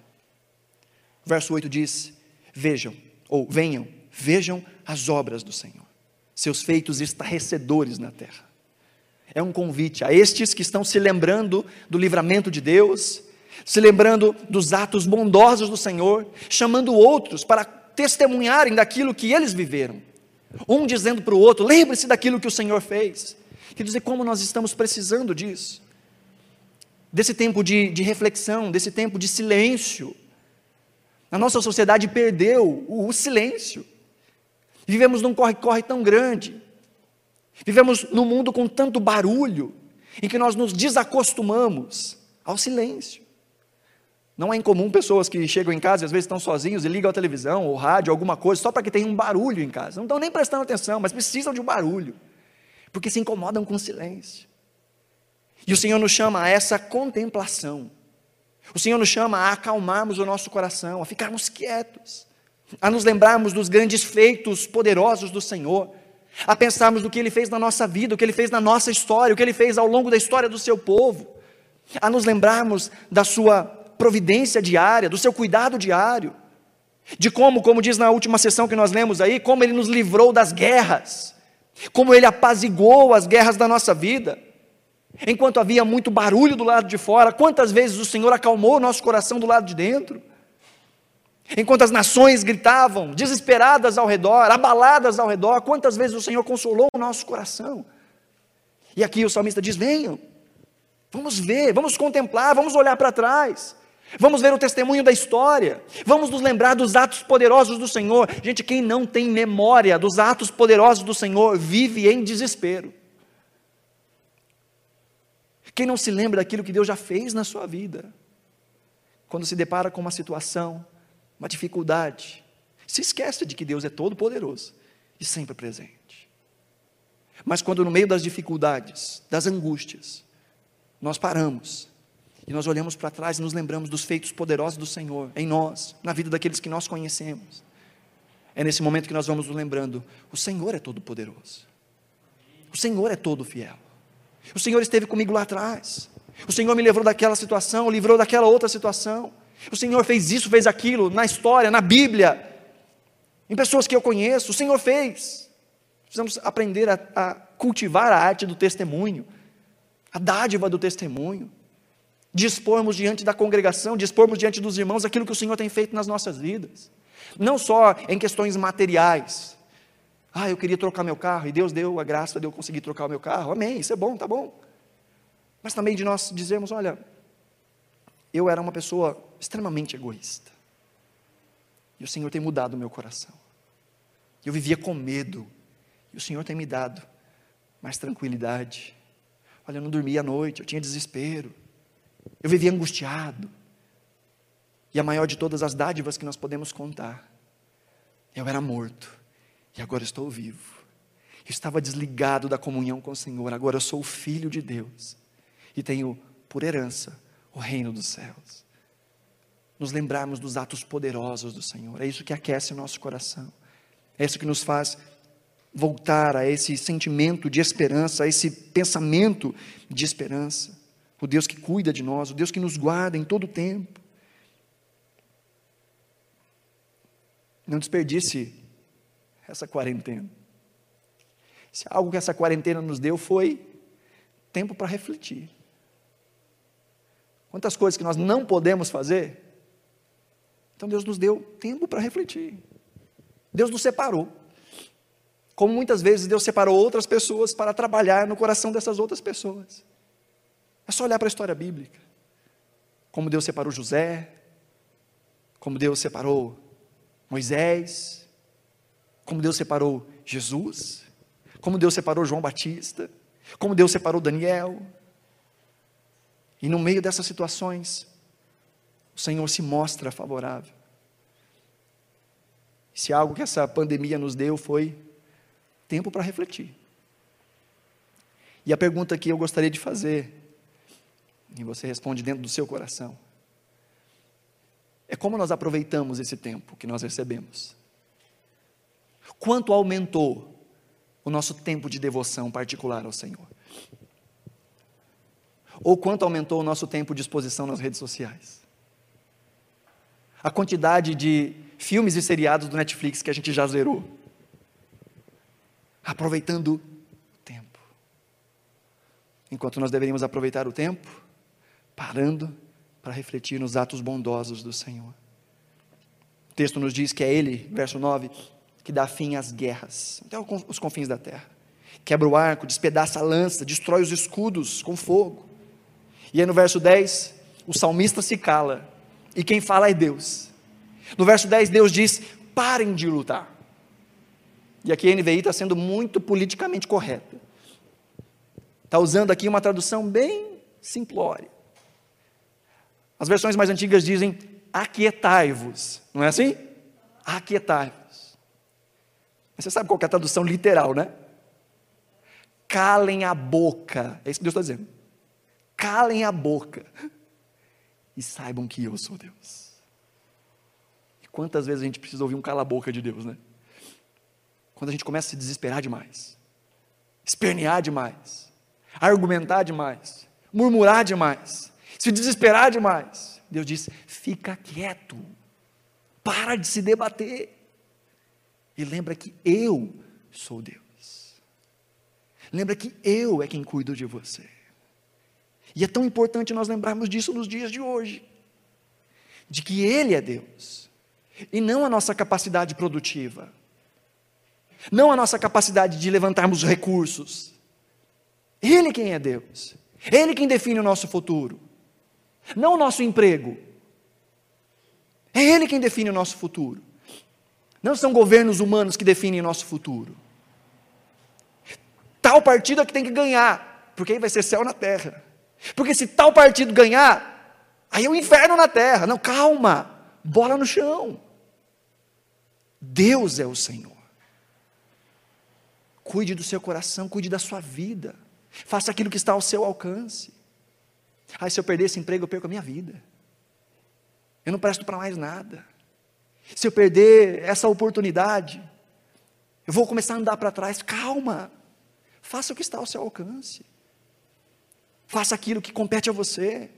O verso 8 diz: Vejam, ou venham, vejam as obras do Senhor, seus feitos estarrecedores na terra. É um convite a estes que estão se lembrando do livramento de Deus, se lembrando dos atos bondosos do Senhor, chamando outros para testemunharem daquilo que eles viveram. Um dizendo para o outro: lembre-se daquilo que o Senhor fez. Quer dizer, como nós estamos precisando disso, desse tempo de, de reflexão, desse tempo de silêncio. A nossa sociedade perdeu o, o silêncio. Vivemos num corre-corre tão grande. Vivemos num mundo com tanto barulho, em que nós nos desacostumamos ao silêncio. Não é incomum pessoas que chegam em casa e às vezes estão sozinhos e ligam a televisão ou rádio, alguma coisa, só para que tenha um barulho em casa. Não estão nem prestando atenção, mas precisam de um barulho porque se incomodam com o silêncio. E o Senhor nos chama a essa contemplação. O Senhor nos chama a acalmarmos o nosso coração, a ficarmos quietos, a nos lembrarmos dos grandes feitos poderosos do Senhor, a pensarmos do que Ele fez na nossa vida, o que Ele fez na nossa história, o que Ele fez ao longo da história do seu povo, a nos lembrarmos da Sua providência diária, do seu cuidado diário, de como, como diz na última sessão que nós lemos aí, como Ele nos livrou das guerras, como Ele apaziguou as guerras da nossa vida. Enquanto havia muito barulho do lado de fora, quantas vezes o Senhor acalmou o nosso coração do lado de dentro? Enquanto as nações gritavam, desesperadas ao redor, abaladas ao redor, quantas vezes o Senhor consolou o nosso coração? E aqui o salmista diz: venham, vamos ver, vamos contemplar, vamos olhar para trás, vamos ver o testemunho da história, vamos nos lembrar dos atos poderosos do Senhor. Gente, quem não tem memória dos atos poderosos do Senhor vive em desespero. Quem não se lembra daquilo que Deus já fez na sua vida, quando se depara com uma situação, uma dificuldade, se esquece de que Deus é todo poderoso e sempre presente. Mas quando no meio das dificuldades, das angústias, nós paramos e nós olhamos para trás e nos lembramos dos feitos poderosos do Senhor em nós, na vida daqueles que nós conhecemos. É nesse momento que nós vamos nos lembrando: o Senhor é todo poderoso, o Senhor é todo fiel, o Senhor esteve comigo lá atrás, o Senhor me livrou daquela situação, livrou daquela outra situação. O Senhor fez isso, fez aquilo, na história, na Bíblia, em pessoas que eu conheço, o Senhor fez. Precisamos aprender a, a cultivar a arte do testemunho, a dádiva do testemunho, dispormos diante da congregação, dispormos diante dos irmãos aquilo que o Senhor tem feito nas nossas vidas, não só em questões materiais. Ah, eu queria trocar meu carro e Deus deu a graça de eu conseguir trocar o meu carro, amém, isso é bom, tá bom. Mas também de nós dizermos: olha, eu era uma pessoa extremamente egoísta. E o Senhor tem mudado o meu coração. Eu vivia com medo. E o Senhor tem me dado mais tranquilidade. Olha, eu não dormia à noite, eu tinha desespero. Eu vivia angustiado. E a maior de todas as dádivas que nós podemos contar, eu era morto e agora estou vivo. Eu estava desligado da comunhão com o Senhor, agora eu sou filho de Deus e tenho por herança o reino dos céus. Nos lembrarmos dos atos poderosos do Senhor, é isso que aquece o nosso coração, é isso que nos faz voltar a esse sentimento de esperança, a esse pensamento de esperança. O Deus que cuida de nós, o Deus que nos guarda em todo o tempo. Não desperdice essa quarentena. Se algo que essa quarentena nos deu foi tempo para refletir. Quantas coisas que nós não podemos fazer. Então Deus nos deu tempo para refletir. Deus nos separou. Como muitas vezes Deus separou outras pessoas para trabalhar no coração dessas outras pessoas. É só olhar para a história bíblica. Como Deus separou José, como Deus separou Moisés, como Deus separou Jesus, como Deus separou João Batista, como Deus separou Daniel, e no meio dessas situações, o Senhor se mostra favorável. Se algo que essa pandemia nos deu foi tempo para refletir. E a pergunta que eu gostaria de fazer, e você responde dentro do seu coração, é como nós aproveitamos esse tempo que nós recebemos? Quanto aumentou o nosso tempo de devoção particular ao Senhor? ou quanto aumentou o nosso tempo de exposição nas redes sociais. A quantidade de filmes e seriados do Netflix que a gente já zerou. Aproveitando o tempo. Enquanto nós deveríamos aproveitar o tempo, parando para refletir nos atos bondosos do Senhor. O texto nos diz que é Ele, verso 9, que dá fim às guerras, até os confins da terra. Quebra o arco, despedaça a lança, destrói os escudos com fogo. E aí no verso 10, o salmista se cala, e quem fala é Deus. No verso 10, Deus diz: parem de lutar. E aqui a NVI está sendo muito politicamente correta. Está usando aqui uma tradução bem simplória. As versões mais antigas dizem: aquietai-vos. Não é assim? Aquietai-vos. Você sabe qual é a tradução literal, né? Calem a boca. É isso que Deus está dizendo calem a boca e saibam que eu sou Deus. E quantas vezes a gente precisa ouvir um cala-boca de Deus, né? Quando a gente começa a se desesperar demais, espernear demais, argumentar demais, murmurar demais, se desesperar demais, Deus diz: fica quieto, para de se debater, e lembra que eu sou Deus. Lembra que eu é quem cuido de você. E é tão importante nós lembrarmos disso nos dias de hoje, de que Ele é Deus, e não a nossa capacidade produtiva, não a nossa capacidade de levantarmos recursos. Ele quem é Deus, Ele quem define o nosso futuro, não o nosso emprego. É Ele quem define o nosso futuro. Não são governos humanos que definem o nosso futuro. Tal partido é que tem que ganhar, porque aí vai ser céu na terra. Porque se tal partido ganhar, aí é o inferno na terra. Não, calma, bola no chão. Deus é o Senhor. Cuide do seu coração, cuide da sua vida. Faça aquilo que está ao seu alcance. Aí, se eu perder esse emprego, eu perco a minha vida. Eu não presto para mais nada. Se eu perder essa oportunidade, eu vou começar a andar para trás. Calma. Faça o que está ao seu alcance. Faça aquilo que compete a você.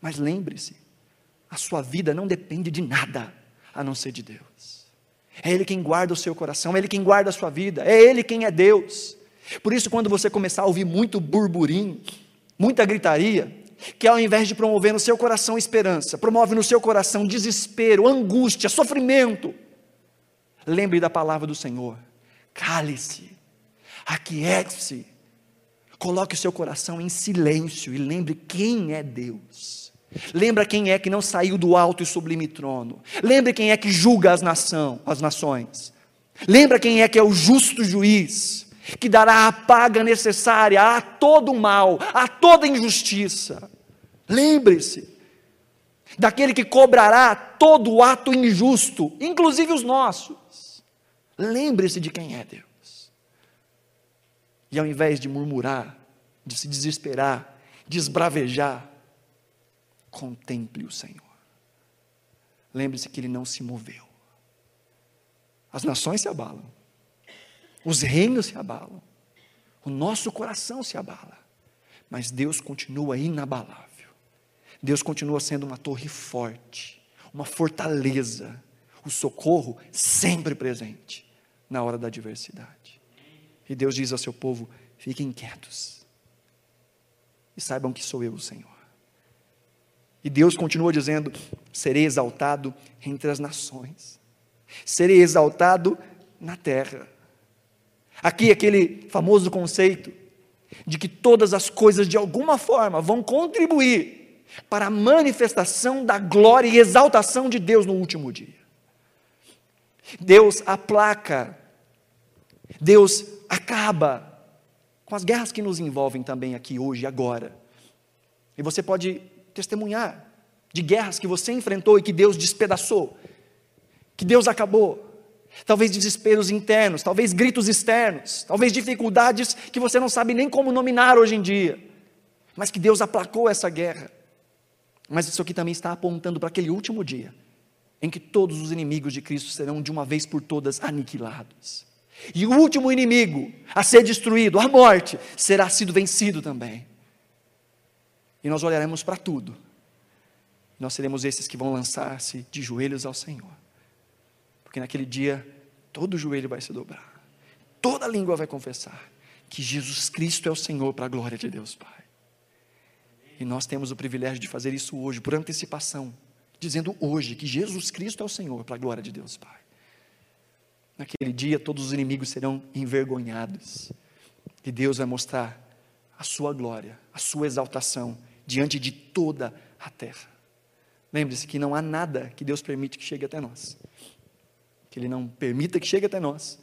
Mas lembre-se, a sua vida não depende de nada a não ser de Deus. É Ele quem guarda o seu coração, é Ele quem guarda a sua vida, é Ele quem é Deus. Por isso, quando você começar a ouvir muito burburinho, muita gritaria, que ao invés de promover no seu coração esperança, promove no seu coração desespero, angústia, sofrimento. Lembre da palavra do Senhor. Cale-se, aquiete-se, coloque o seu coração em silêncio e lembre quem é Deus. Lembra quem é que não saiu do alto e sublime trono. Lembre quem é que julga as, nação, as nações. Lembra quem é que é o justo juiz que dará a paga necessária a todo mal, a toda injustiça. Lembre-se daquele que cobrará todo ato injusto, inclusive os nossos. Lembre-se de quem é Deus. E ao invés de murmurar, de se desesperar, de esbravejar, contemple o Senhor. Lembre-se que ele não se moveu. As nações se abalam os reinos se abalam, o nosso coração se abala, mas Deus continua inabalável. Deus continua sendo uma torre forte, uma fortaleza, o socorro sempre presente na hora da adversidade. E Deus diz ao seu povo: fiquem quietos e saibam que sou eu o Senhor. E Deus continua dizendo: serei exaltado entre as nações, serei exaltado na terra. Aqui aquele famoso conceito de que todas as coisas de alguma forma vão contribuir para a manifestação da glória e exaltação de Deus no último dia. Deus aplaca, Deus acaba com as guerras que nos envolvem também aqui hoje, agora. E você pode testemunhar de guerras que você enfrentou e que Deus despedaçou, que Deus acabou talvez desesperos internos, talvez gritos externos, talvez dificuldades que você não sabe nem como nominar hoje em dia, mas que Deus aplacou essa guerra. Mas isso aqui também está apontando para aquele último dia, em que todos os inimigos de Cristo serão de uma vez por todas aniquilados. E o último inimigo a ser destruído, a morte, será sido vencido também. E nós olharemos para tudo. Nós seremos esses que vão lançar-se de joelhos ao Senhor porque naquele dia todo joelho vai se dobrar, toda língua vai confessar que Jesus Cristo é o Senhor para a glória de Deus Pai. E nós temos o privilégio de fazer isso hoje, por antecipação, dizendo hoje que Jesus Cristo é o Senhor para a glória de Deus Pai. Naquele dia todos os inimigos serão envergonhados, e Deus vai mostrar a sua glória, a sua exaltação diante de toda a terra. Lembre-se que não há nada que Deus permite que chegue até nós que Ele não permita que chegue até nós,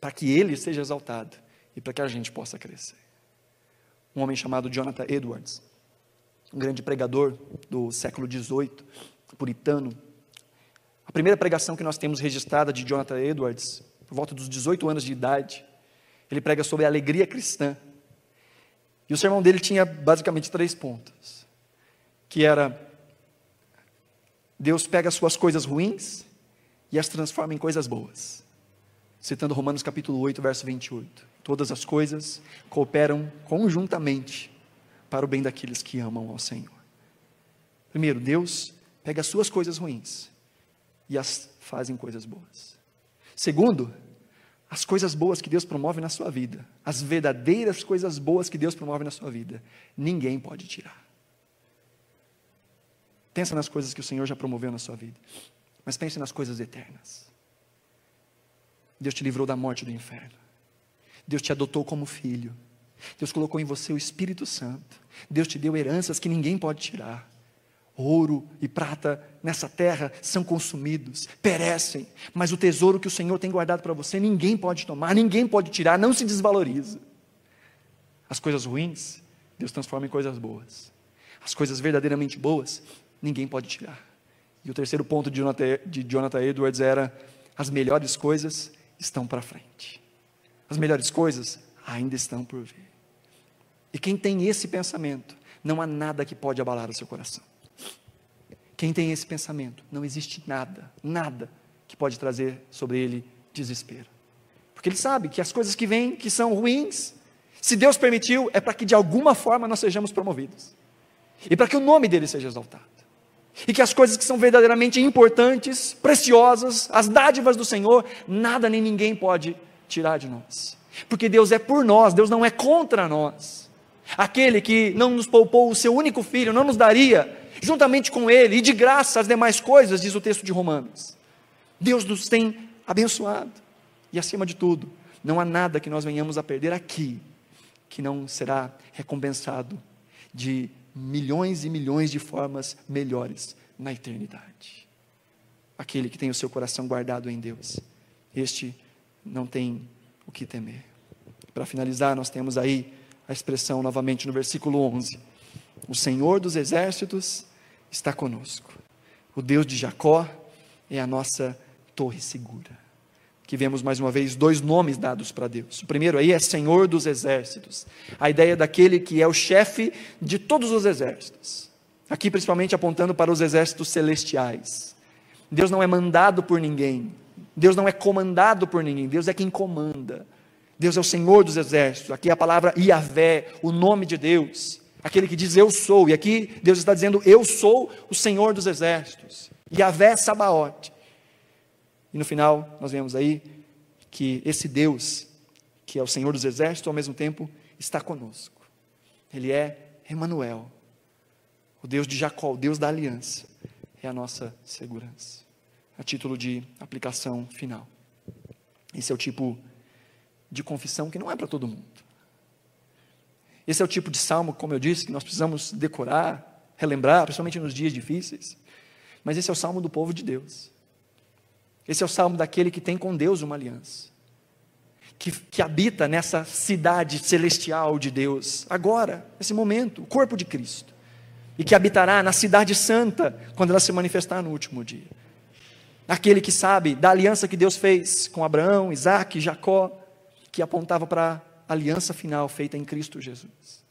para que Ele seja exaltado e para que a gente possa crescer. Um homem chamado Jonathan Edwards, um grande pregador do século XVIII, puritano. A primeira pregação que nós temos registrada de Jonathan Edwards, por volta dos 18 anos de idade, ele prega sobre a alegria cristã. E o sermão dele tinha basicamente três pontos, que era Deus pega as suas coisas ruins e as transforma em coisas boas. Citando Romanos capítulo 8, verso 28. Todas as coisas cooperam conjuntamente para o bem daqueles que amam ao Senhor. Primeiro, Deus pega as suas coisas ruins e as faz em coisas boas. Segundo, as coisas boas que Deus promove na sua vida, as verdadeiras coisas boas que Deus promove na sua vida, ninguém pode tirar. Pensa nas coisas que o Senhor já promoveu na sua vida. Mas pense nas coisas eternas. Deus te livrou da morte do inferno. Deus te adotou como filho. Deus colocou em você o Espírito Santo. Deus te deu heranças que ninguém pode tirar. Ouro e prata nessa terra são consumidos, perecem, mas o tesouro que o Senhor tem guardado para você, ninguém pode tomar, ninguém pode tirar, não se desvaloriza. As coisas ruins, Deus transforma em coisas boas. As coisas verdadeiramente boas, ninguém pode tirar. E o terceiro ponto de Jonathan, de Jonathan Edwards era: as melhores coisas estão para frente. As melhores coisas ainda estão por vir. E quem tem esse pensamento, não há nada que pode abalar o seu coração. Quem tem esse pensamento, não existe nada, nada que pode trazer sobre ele desespero. Porque ele sabe que as coisas que vêm, que são ruins, se Deus permitiu, é para que de alguma forma nós sejamos promovidos. E para que o nome dele seja exaltado. E que as coisas que são verdadeiramente importantes, preciosas, as dádivas do Senhor, nada nem ninguém pode tirar de nós. Porque Deus é por nós, Deus não é contra nós. Aquele que não nos poupou o seu único filho, não nos daria, juntamente com ele, e de graça as demais coisas, diz o texto de Romanos. Deus nos tem abençoado. E acima de tudo, não há nada que nós venhamos a perder aqui que não será recompensado de milhões e milhões de formas melhores na eternidade. Aquele que tem o seu coração guardado em Deus, este não tem o que temer. Para finalizar, nós temos aí a expressão novamente no versículo 11: O Senhor dos exércitos está conosco, o Deus de Jacó é a nossa torre segura que vemos mais uma vez dois nomes dados para Deus. O primeiro aí é Senhor dos Exércitos, a ideia daquele que é o chefe de todos os exércitos. Aqui, principalmente, apontando para os exércitos celestiais. Deus não é mandado por ninguém, Deus não é comandado por ninguém, Deus é quem comanda. Deus é o Senhor dos exércitos. Aqui é a palavra Iavé, o nome de Deus, aquele que diz eu sou. E aqui Deus está dizendo eu sou o Senhor dos exércitos. Iavé Sabaote. E no final, nós vemos aí que esse Deus, que é o Senhor dos exércitos, ao mesmo tempo está conosco. Ele é Emanuel, o Deus de Jacó, o Deus da aliança, é a nossa segurança. A título de aplicação final. Esse é o tipo de confissão que não é para todo mundo. Esse é o tipo de salmo, como eu disse, que nós precisamos decorar, relembrar, principalmente nos dias difíceis. Mas esse é o salmo do povo de Deus. Esse é o salmo daquele que tem com Deus uma aliança, que, que habita nessa cidade celestial de Deus, agora, nesse momento, o corpo de Cristo, e que habitará na cidade santa quando ela se manifestar no último dia. Aquele que sabe da aliança que Deus fez com Abraão, Isaac, Jacó, que apontava para a aliança final feita em Cristo Jesus,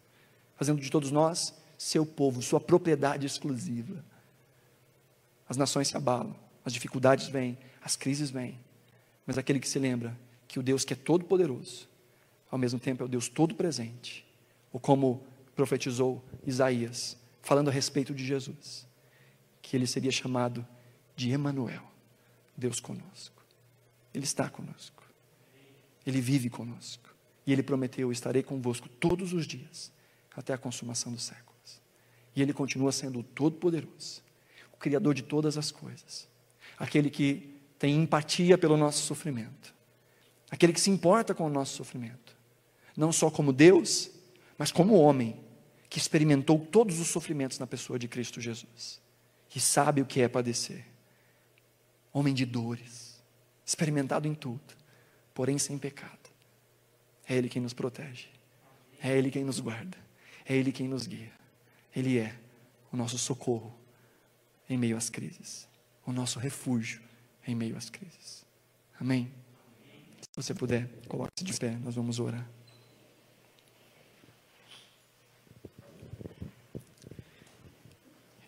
fazendo de todos nós seu povo, sua propriedade exclusiva. As nações se abalam, as dificuldades vêm, as crises vêm, mas aquele que se lembra que o Deus que é todo poderoso, ao mesmo tempo é o Deus todo presente, ou como profetizou Isaías, falando a respeito de Jesus, que ele seria chamado de Emanuel, Deus conosco. Ele está conosco. Ele vive conosco. E ele prometeu: estarei convosco todos os dias, até a consumação dos séculos. E ele continua sendo o Todo-Poderoso, o Criador de todas as coisas, aquele que tem empatia pelo nosso sofrimento, aquele que se importa com o nosso sofrimento, não só como Deus, mas como homem, que experimentou todos os sofrimentos na pessoa de Cristo Jesus, que sabe o que é padecer, homem de dores, experimentado em tudo, porém sem pecado. É Ele quem nos protege, é Ele quem nos guarda, é Ele quem nos guia, Ele é o nosso socorro em meio às crises, o nosso refúgio em meio às crises. Amém? Se você puder, coloque-se de pé, nós vamos orar.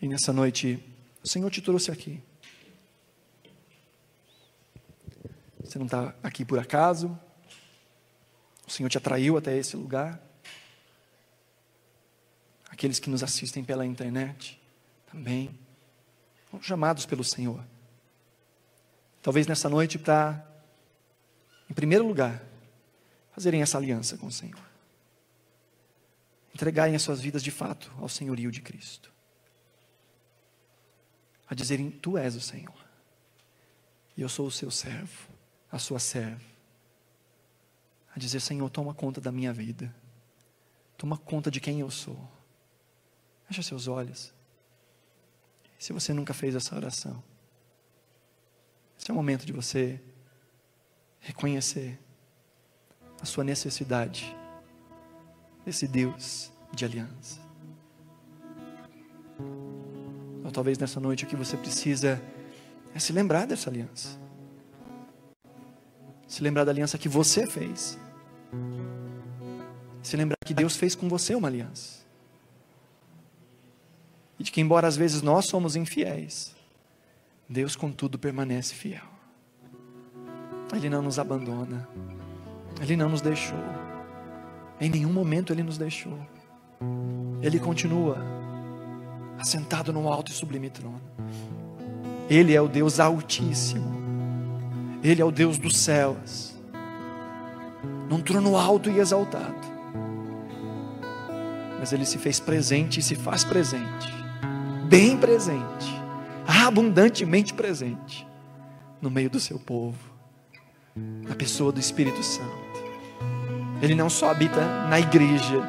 E nessa noite, o Senhor te trouxe aqui. Você não está aqui por acaso. O Senhor te atraiu até esse lugar. Aqueles que nos assistem pela internet também. São chamados pelo Senhor. Talvez nessa noite para, em primeiro lugar, fazerem essa aliança com o Senhor. Entregarem as suas vidas de fato ao senhorio de Cristo. A dizerem: Tu és o Senhor. E eu sou o seu servo, a sua serva. A dizer: Senhor, toma conta da minha vida. Toma conta de quem eu sou. Feche seus olhos. Se você nunca fez essa oração, esse é o momento de você reconhecer a sua necessidade desse Deus de aliança. Ou talvez nessa noite o que você precisa é se lembrar dessa aliança. Se lembrar da aliança que você fez. Se lembrar que Deus fez com você uma aliança. E de que, embora às vezes nós somos infiéis, Deus, contudo, permanece fiel. Ele não nos abandona. Ele não nos deixou. Em nenhum momento ele nos deixou. Ele continua assentado no alto e sublime trono. Ele é o Deus Altíssimo. Ele é o Deus dos céus. Num trono alto e exaltado. Mas ele se fez presente e se faz presente. Bem presente. Abundantemente presente. No meio do seu povo. Na pessoa do Espírito Santo. Ele não só habita na igreja,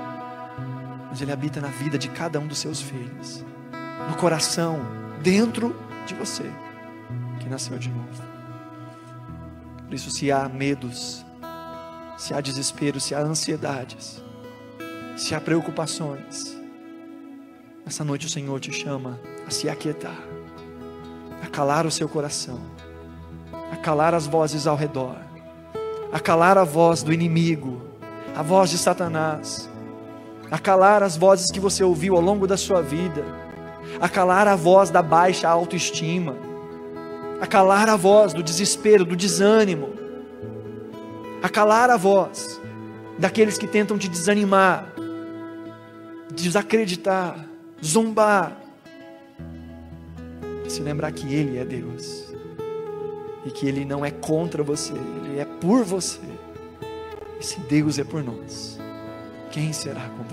mas ele habita na vida de cada um dos seus filhos, no coração, dentro de você, que nasceu de novo. Por isso, se há medos, se há desespero, se há ansiedades, se há preocupações, essa noite o Senhor te chama a se aquietar, a calar o seu coração, a calar as vozes ao redor, a calar a voz do inimigo, a voz de Satanás, a calar as vozes que você ouviu ao longo da sua vida, a calar a voz da baixa autoestima, a calar a voz do desespero, do desânimo, a calar a voz daqueles que tentam te desanimar, desacreditar, zombar. Se lembrar que Ele é Deus e que Ele não é contra você, Ele é por você. E se Deus é por nós, quem será contra?